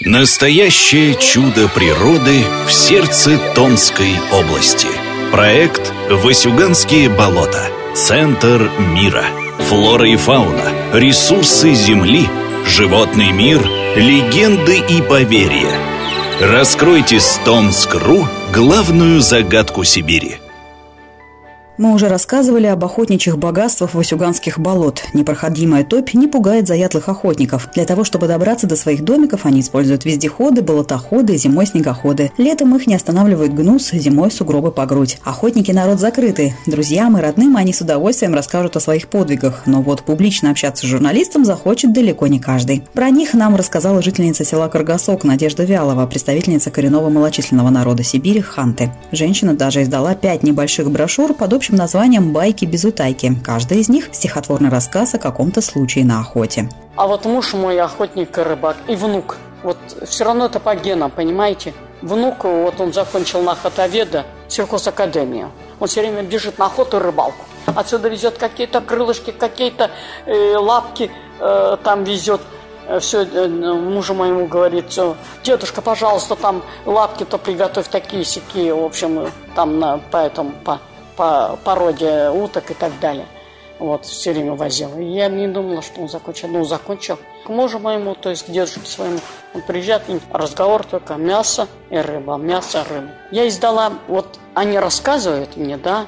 Настоящее чудо природы в сердце Томской области. Проект «Васюганские болота. Центр мира». Флора и фауна, ресурсы Земли, животный мир, легенды и поверья. Раскройте с Томск.ру главную загадку Сибири – мы уже рассказывали об охотничьих богатствах Васюганских болот. Непроходимая топь не пугает заядлых охотников. Для того, чтобы добраться до своих домиков, они используют вездеходы, болотоходы, зимой снегоходы. Летом их не останавливают гнус, зимой сугробы по грудь. Охотники – народ закрытый. Друзьям и родным они с удовольствием расскажут о своих подвигах. Но вот публично общаться с журналистом захочет далеко не каждый. Про них нам рассказала жительница села Каргасок Надежда Вялова, представительница коренного малочисленного народа Сибири – Ханты. Женщина даже издала пять небольших брошюр под общим общим названием «Байки без утайки». Каждая из них – стихотворный рассказ о каком-то случае на охоте. А вот муж мой охотник и рыбак, и внук. Вот все равно это по генам, понимаете? Внук, вот он закончил на охотоведа сельхозакадемию. Он все время бежит на охоту и рыбалку. Отсюда везет какие-то крылышки, какие-то э, лапки э, там везет э, все э, мужу моему говорит, все, дедушка, пожалуйста, там лапки-то приготовь такие сякие, в общем, там на, поэтому по, по породе уток и так далее. Вот, все время возил. И я не думала, что он закончил. Ну, закончил. К мужу моему, то есть к дедушке своему, он приезжает, и разговор только мясо и рыба, мясо, рыба. Я издала, вот они рассказывают мне, да,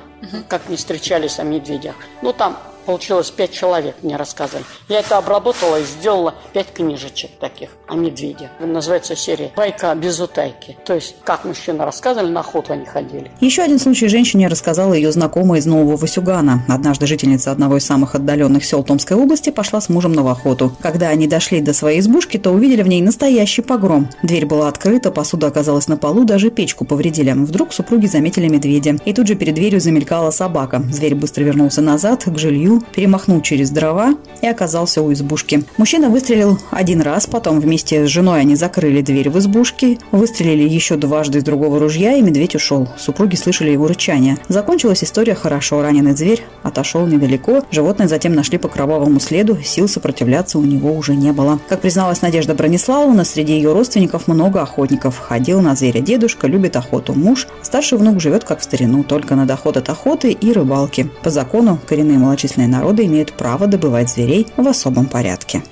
как не встречались о медведях. Ну, там получилось пять человек мне рассказывали. Я это обработала и сделала пять книжечек таких о медведе. Называется серия «Байка без утайки». То есть, как мужчины рассказывали, на охоту они ходили. Еще один случай женщине рассказала ее знакомая из Нового Васюгана. Однажды жительница одного из самых отдаленных сел Томской области пошла с мужем на охоту. Когда они дошли до своей избушки, то увидели в ней настоящий погром. Дверь была открыта, посуда оказалась на полу, даже печку повредили. Вдруг супруги заметили медведя. И тут же перед дверью замелькала собака. Зверь быстро вернулся назад, к жилью, перемахнул через дрова и оказался у избушки. Мужчина выстрелил один раз, потом вместе с женой они закрыли дверь в избушке, выстрелили еще дважды из другого ружья, и медведь ушел. Супруги слышали его рычание. Закончилась история хорошо. Раненый зверь отошел недалеко. Животное затем нашли по кровавому следу. Сил сопротивляться у него уже не было. Как призналась Надежда Брониславовна, среди ее родственников много охотников. Ходил на зверя дедушка, любит охоту муж. Старший внук живет как в старину, только на доход от охоты и рыбалки. По закону коренные малочисленные народы имеют право добывать зверей в особом порядке.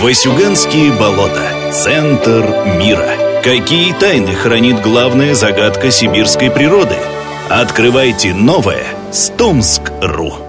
Васюганские болота. Центр мира. Какие тайны хранит главная загадка сибирской природы? Открывайте новое с Томск.ру.